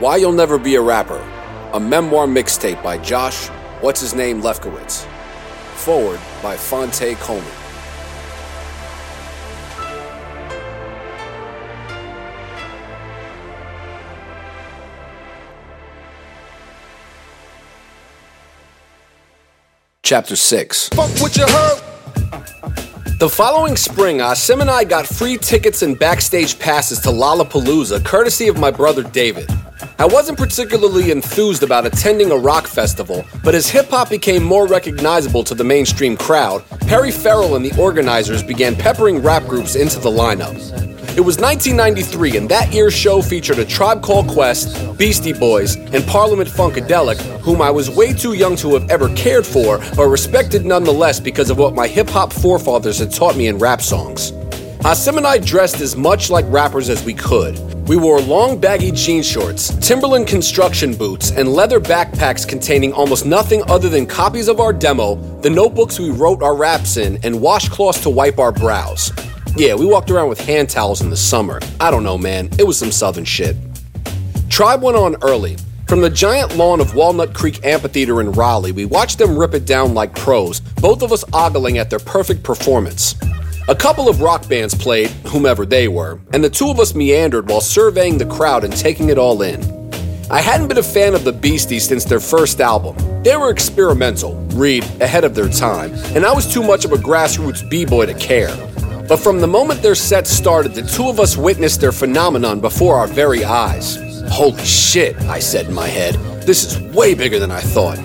Why You'll Never Be a Rapper, a memoir mixtape by Josh, what's his name, Lefkowitz. Forward by Phonte Coleman. Chapter 6 Fuck what you heard. The following spring, Asim and I got free tickets and backstage passes to Lollapalooza, courtesy of my brother David. I wasn't particularly enthused about attending a rock festival, but as hip hop became more recognizable to the mainstream crowd, Perry Farrell and the organizers began peppering rap groups into the lineup. It was 1993, and that year's show featured a Tribe Called Quest, Beastie Boys, and Parliament Funkadelic, whom I was way too young to have ever cared for, but respected nonetheless because of what my hip hop forefathers had taught me in rap songs. Asim and I dressed as much like rappers as we could. We wore long baggy jean shorts, Timberland construction boots, and leather backpacks containing almost nothing other than copies of our demo, the notebooks we wrote our raps in, and washcloths to wipe our brows. Yeah, we walked around with hand towels in the summer. I don't know, man. It was some southern shit. Tribe went on early. From the giant lawn of Walnut Creek Amphitheater in Raleigh, we watched them rip it down like pros, both of us ogling at their perfect performance. A couple of rock bands played, whomever they were, and the two of us meandered while surveying the crowd and taking it all in. I hadn't been a fan of the Beasties since their first album. They were experimental, read, ahead of their time, and I was too much of a grassroots b-boy to care. But from the moment their set started, the two of us witnessed their phenomenon before our very eyes. Holy shit, I said in my head. This is way bigger than I thought.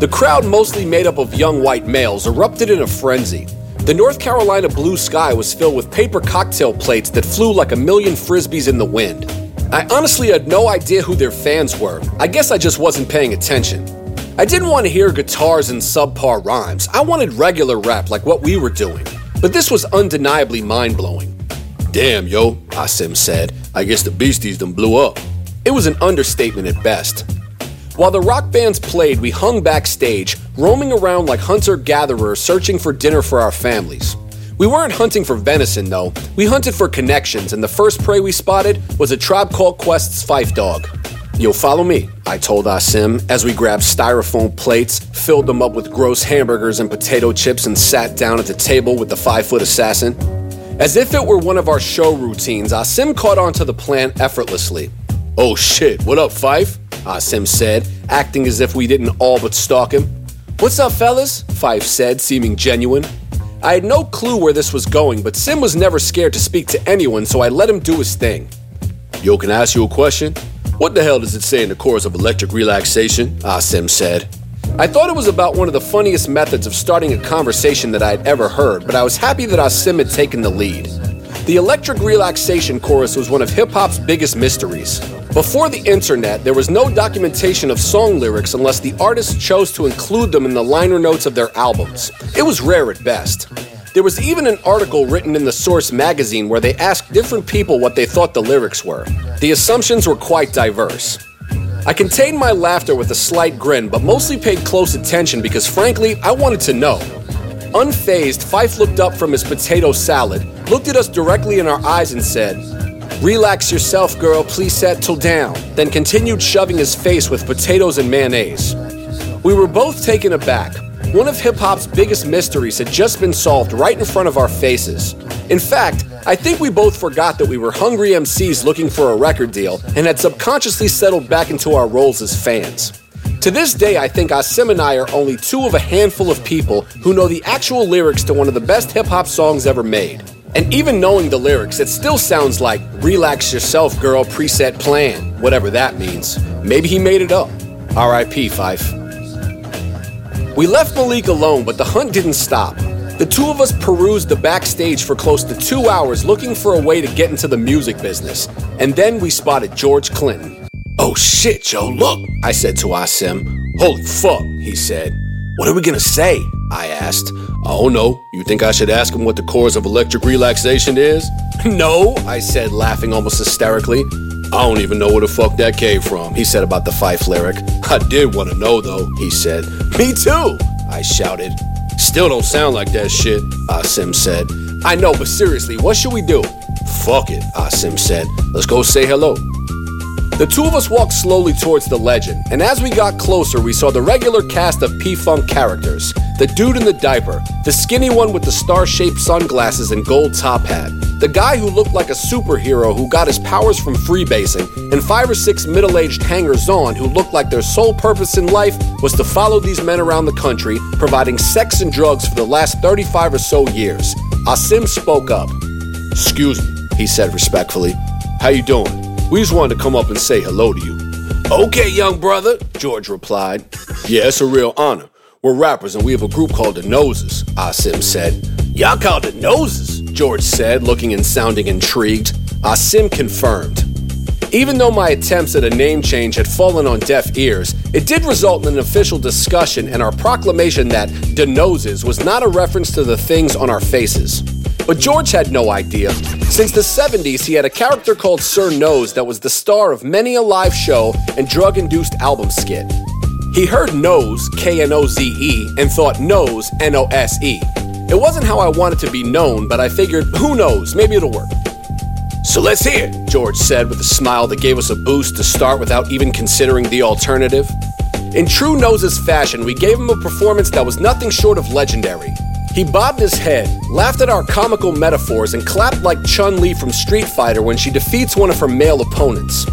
The crowd, mostly made up of young white males, erupted in a frenzy. The North Carolina blue sky was filled with paper cocktail plates that flew like a million frisbees in the wind. I honestly had no idea who their fans were. I guess I just wasn't paying attention. I didn't want to hear guitars and subpar rhymes. I wanted regular rap like what we were doing. But this was undeniably mind blowing. Damn, yo, ah Asim said. I guess the Beasties done blew up. It was an understatement at best. While the rock bands played, we hung backstage, roaming around like hunter gatherers searching for dinner for our families. We weren't hunting for venison, though. We hunted for connections, and the first prey we spotted was a tribe called Quest's Phife Dawg. You'll follow me, I told Asim as we grabbed styrofoam plates, filled them up with gross hamburgers and potato chips, and sat down at the table with the five foot assassin. As if it were one of our show routines, Asim caught on to the plan effortlessly. Oh shit, what up, Phife? Asim said, acting as if we didn't all but stalk him. What's up, fellas? Phife said, seeming genuine. I had no clue where this was going, but Sim was never scared to speak to anyone, so I let him do his thing. Yo, can I ask you a question? What the hell does it say in the chorus of electric relaxation? Ah, Asim said. I thought it was about one of the funniest methods of starting a conversation that I had ever heard, but I was happy that ah Asim had taken the lead. The electric relaxation chorus was one of hip hop's biggest mysteries. Before the internet, there was no documentation of song lyrics unless the artist chose to include them in the liner notes of their albums. It was rare at best. There was even an article written in the Source magazine where they asked different people what they thought the lyrics were. The assumptions were quite diverse. I contained my laughter with a slight grin, but mostly paid close attention because frankly, I wanted to know. Unfazed, Phife looked up from his potato salad, looked at us directly in our eyes, and said, Relax yourself, girl, please settle down, then continued shoving his face with potatoes and mayonnaise. We were both taken aback. One of hip hop's biggest mysteries had just been solved right in front of our faces. In fact, I think we both forgot that we were hungry MCs looking for a record deal and had subconsciously settled back into our roles as fans. To this day, I think Asim and I are only two of a handful of people who know the actual lyrics to one of the best hip hop songs ever made. And even knowing the lyrics, it still sounds like Relax Yourself, Girl, Preset Plan, whatever that means. Maybe he made it up. RIP, Phife. We left Malik alone, but the hunt didn't stop. The two of us perused the backstage for close to two hours looking for a way to get into the music business. And then we spotted George Clinton. Oh shit, Joe, look, I said to Asim. Holy fuck, he said. What are we gonna say? I asked. Oh no, you think I should ask him what the chorus of electric relaxation is? no, I said, laughing almost hysterically. I don't even know where the fuck that came from, he said about the Phife lyric. I did want to know though, he said. Me too, I shouted. Still don't sound like that shit, Asim said. I know, but seriously, what should we do? Fuck it, Asim said. Let's go say hello. The two of us walked slowly towards the legend, and as we got closer, we saw the regular cast of P Funk characters the dude in the diaper, the skinny one with the star shaped sunglasses and gold top hat, the guy who looked like a superhero who got his powers from freebasing, and five or six middle aged hangers on who looked like their sole purpose in life was to follow these men around the country, providing sex and drugs for the last 35 or so years. Asim spoke up. Excuse me, he said respectfully. How you doing? We just wanted to come up and say hello to you. Okay, young brother, George replied. Yeah, it's a real honor. We're rappers and we have a group called the Noses, ah Asim said. Y'all call the Noses, George said, looking and sounding intrigued. Ah Asim confirmed. Even though my attempts at a name change had fallen on deaf ears, it did result in an official discussion and our proclamation that the Noses was not a reference to the things on our faces. But George had no idea. Since the 70s, he had a character called Sir Knoze that was the star of many a live show and drug induced album skit. He heard Nose, K N O Z E, and thought Nose, N O S E. It wasn't how I wanted to be known, but I figured, who knows, maybe it'll work. So let's hear it, George said with a smile that gave us a boost to start without even considering the alternative. In true Nose's fashion, we gave him a performance that was nothing short of legendary. He bobbed his head, laughed at our comical metaphors, and clapped like Chun Li from Street Fighter when she defeats one of her male opponents.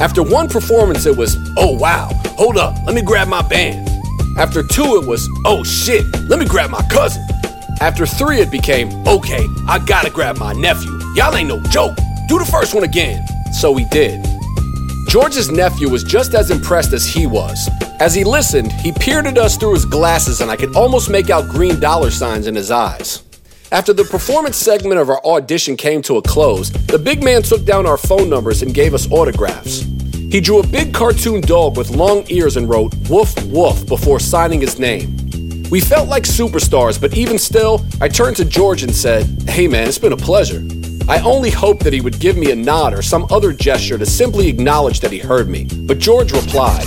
After one performance, it was, oh wow, hold up, let me grab my band. After two, it was, oh shit, let me grab my cousin. After three, it became, okay, I gotta grab my nephew. Y'all ain't no joke. Do the first one again. So he did. George's nephew was just as impressed as he was. As he listened, he peered at us through his glasses, and I could almost make out green dollar signs in his eyes. After the performance segment of our audition came to a close, the big man took down our phone numbers and gave us autographs. He drew a big cartoon dog with long ears and wrote woof woof before signing his name. We felt like superstars, but even still, I turned to George and said, Hey man, it's been a pleasure. I only hoped that he would give me a nod or some other gesture to simply acknowledge that he heard me, but George replied,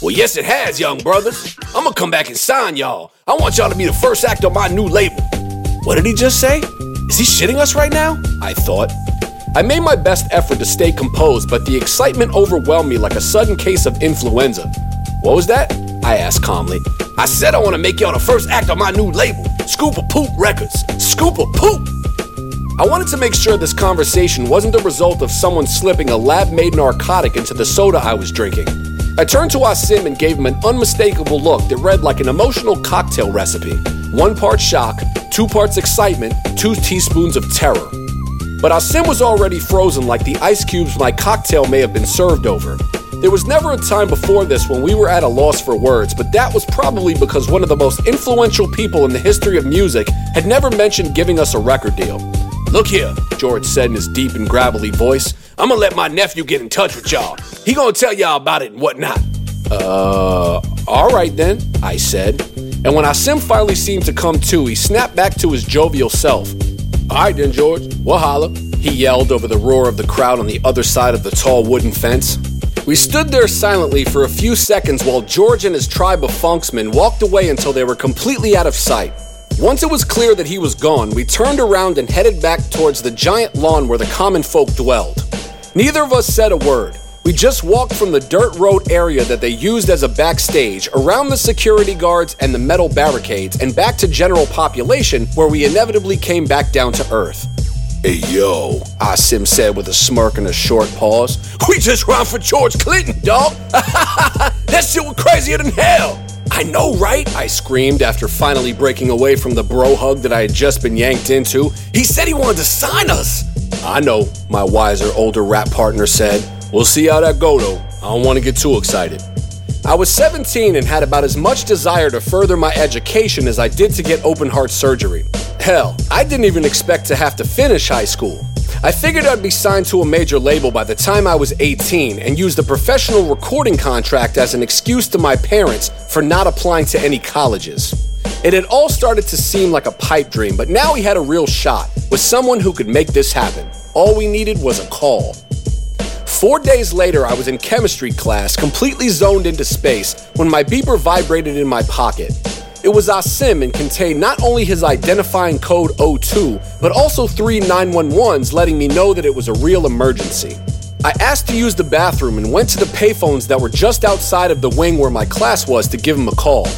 well, yes, it has, young brothers. I'm gonna come back and sign y'all. I want y'all to be the first act on my new label. What did he just say? Is he shitting us right now? I thought. I made my best effort to stay composed, but the excitement overwhelmed me like a sudden case of influenza. What was that? I asked calmly. I said I want to make y'all the first act on my new label, Scoop of Poop Records. Scoop of Poop! I wanted to make sure this conversation wasn't the result of someone slipping a lab made narcotic into the soda I was drinking. I turned to Asim and gave him an unmistakable look that read like an emotional cocktail recipe one part shock, two parts excitement, two teaspoons of terror. But Asim was already frozen like the ice cubes my cocktail may have been served over. There was never a time before this when we were at a loss for words, but that was probably because one of the most influential people in the history of music had never mentioned giving us a record deal. Look here, George said in his deep and gravelly voice. I'm gonna let my nephew get in touch with y'all. He gonna tell y'all about it and whatnot. Uh, all right then, I said. And when Asim finally seemed to come to, he snapped back to his jovial self. All right then, George, we'll holla, he yelled over the roar of the crowd on the other side of the tall wooden fence. We stood there silently for a few seconds while George and his tribe of funksmen walked away until they were completely out of sight. Once it was clear that he was gone, we turned around and headed back towards the giant lawn where the common folk dwelled. Neither of us said a word. We just walked from the dirt road area that they used as a backstage, around the security guards and the metal barricades, and back to general population, where we inevitably came back down to earth. Hey yo, Asim said with a smirk and a short pause. We just ran for George Clinton, dog! that shit was crazier than hell! I know, right? I screamed after finally breaking away from the bro hug that I had just been yanked into. He said he wanted to sign us! I know, my wiser, older rap partner said. We'll see how that go, though. I don't want to get too excited. I was 17 and had about as much desire to further my education as I did to get open heart surgery. Hell, I didn't even expect to have to finish high school. I figured I'd be signed to a major label by the time I was 18 and used a professional recording contract as an excuse to my parents for not applying to any colleges. It had all started to seem like a pipe dream, but now we had a real shot with someone who could make this happen. All we needed was a call. Four days later, I was in chemistry class, completely zoned into space, when my beeper vibrated in my pocket. It was Asim and contained not only his identifying code 02, but also three 911s letting me know that it was a real emergency. I asked to use the bathroom and went to the payphones that were just outside of the wing where my class was to give him a call.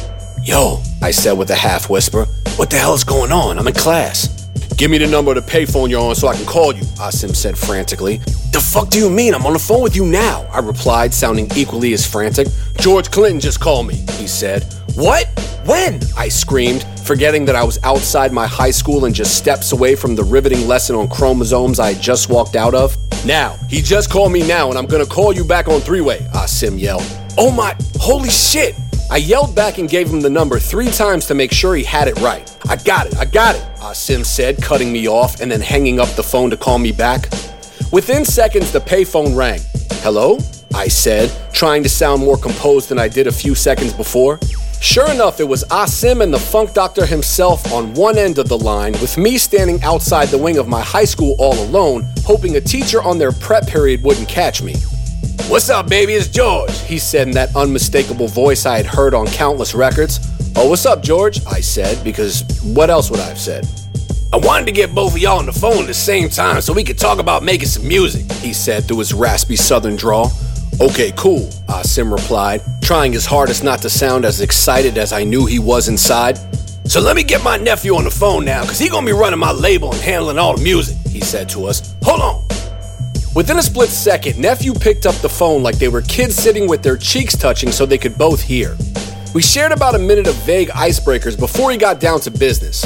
Yo, I said with a half whisper, what the hell is going on? I'm in class. Give me the number of the payphone you're on so I can call you, Asim said frantically. The fuck do you mean? I'm on the phone with you now, I replied, sounding equally as frantic. George Clinton just called me, he said. What? When? I screamed, forgetting that I was outside my high school and just steps away from the riveting lesson on chromosomes I had just walked out of. Now, he just called me now and I'm gonna call you back on three way, Asim ah, yelled. Oh my, holy shit! I yelled back and gave him the number three times to make sure he had it right. I got it, I got it, ah, Asim said, cutting me off and then hanging up the phone to call me back. Within seconds, the payphone rang. Hello? I said, trying to sound more composed than I did a few seconds before. Sure enough, it was Asim and the funk doctor himself on one end of the line, with me standing outside the wing of my high school all alone, hoping a teacher on their prep period wouldn't catch me. What's up, baby? It's George, he said in that unmistakable voice I had heard on countless records. Oh, what's up, George? I said, because what else would I have said? I wanted to get both of y'all on the phone at the same time so we could talk about making some music, he said through his raspy southern drawl. Okay, cool, ah Asim replied, trying his hardest not to sound as excited as I knew he was inside. So let me get my nephew on the phone now, cause he gonna be running my label and handling all the music, he said to us. Hold on. Within a split second, nephew picked up the phone like they were kids sitting with their cheeks touching so they could both hear. We shared about a minute of vague icebreakers before he got down to business.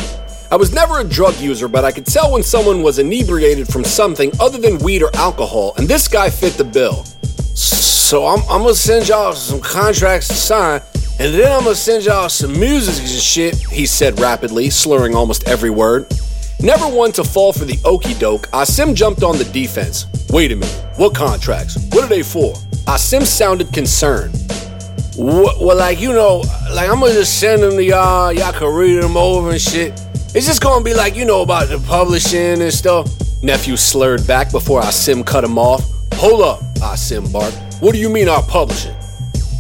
I was never a drug user, but I could tell when someone was inebriated from something other than weed or alcohol, and this guy fit the bill. So I'm, I'm gonna send y'all some contracts to sign, and then I'm gonna send y'all some music and shit, he said rapidly, slurring almost every word. Never one to fall for the okey doke, Asim jumped on the defense. Wait a minute, what contracts? What are they for? Asim sounded concerned. Well, like, you know, like I'm gonna just send them to y'all, y'all can read them over and shit. It's just gonna be like, you know, about the publishing and stuff. Nephew slurred back before Asim cut him off. Hold up, Asim barked. What do you mean our publishing?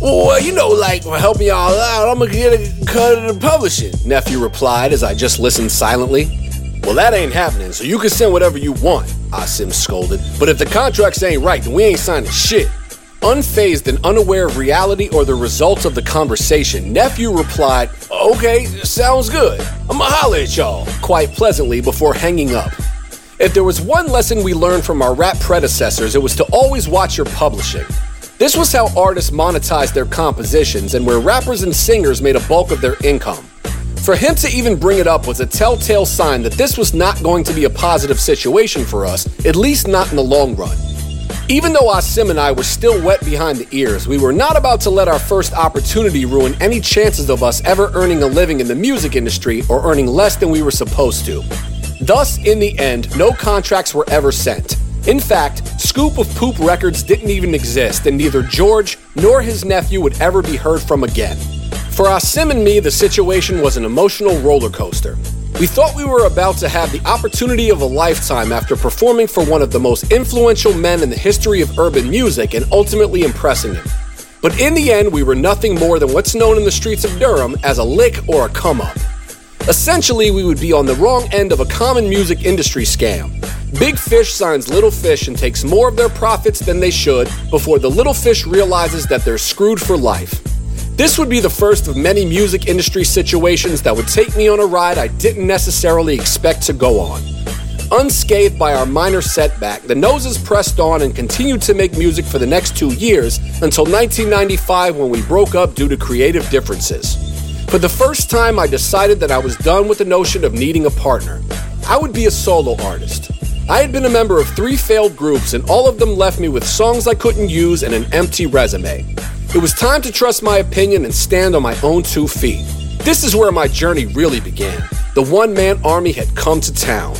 Well, you know, like for helping y'all out, I'm gonna get a cut of the publishing, nephew replied as I just listened silently. Well, that ain't happening, so you can send whatever you want, Asim scolded. But if the contracts ain't right, then we ain't signing shit. Unfazed and unaware of reality or the results of the conversation, nephew replied, Okay, sounds good. I'ma holler at y'all, quite pleasantly before hanging up. If there was one lesson we learned from our rap predecessors, it was to always watch your publishing. This was how artists monetized their compositions and where rappers and singers made a bulk of their income. For him to even bring it up was a telltale sign that this was not going to be a positive situation for us, at least not in the long run. Even though Asim and I were still wet behind the ears, we were not about to let our first opportunity ruin any chances of us ever earning a living in the music industry or earning less than we were supposed to. Thus, in the end, no contracts were ever sent. In fact, Scoop of Poop Records didn't even exist, and neither George nor his nephew would ever be heard from again. For Asim and me, the situation was an emotional roller coaster. We thought we were about to have the opportunity of a lifetime after performing for one of the most influential men in the history of urban music and ultimately impressing him. But in the end, we were nothing more than what's known in the streets of Durham as a lick or a come up. Essentially, we would be on the wrong end of a common music industry scam. Big Fish signs Little Fish and takes more of their profits than they should before the Little Fish realizes that they're screwed for life. This would be the first of many music industry situations that would take me on a ride I didn't necessarily expect to go on. Unscathed by our minor setback, the Noses pressed on and continued to make music for the next two years until 1995 when we broke up due to creative differences. For the first time, I decided that I was done with the notion of needing a partner. I would be a solo artist. I had been a member of three failed groups, and all of them left me with songs I couldn't use and an empty resume. It was time to trust my opinion and stand on my own two feet. This is where my journey really began. The one man army had come to town.